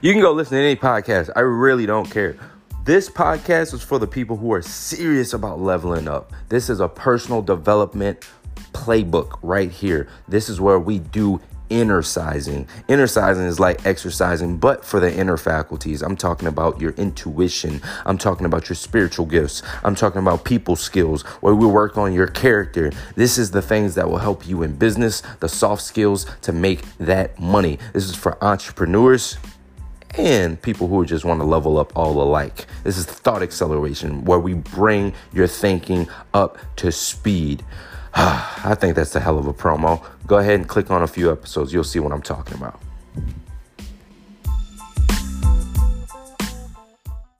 You can go listen to any podcast. I really don't care. This podcast is for the people who are serious about leveling up. This is a personal development playbook right here. This is where we do inner sizing. Inner sizing is like exercising, but for the inner faculties. I'm talking about your intuition. I'm talking about your spiritual gifts. I'm talking about people skills where we work on your character. This is the things that will help you in business, the soft skills to make that money. This is for entrepreneurs and people who just want to level up all alike. This is thought acceleration where we bring your thinking up to speed. Ah, I think that's a hell of a promo. Go ahead and click on a few episodes. You'll see what I'm talking about.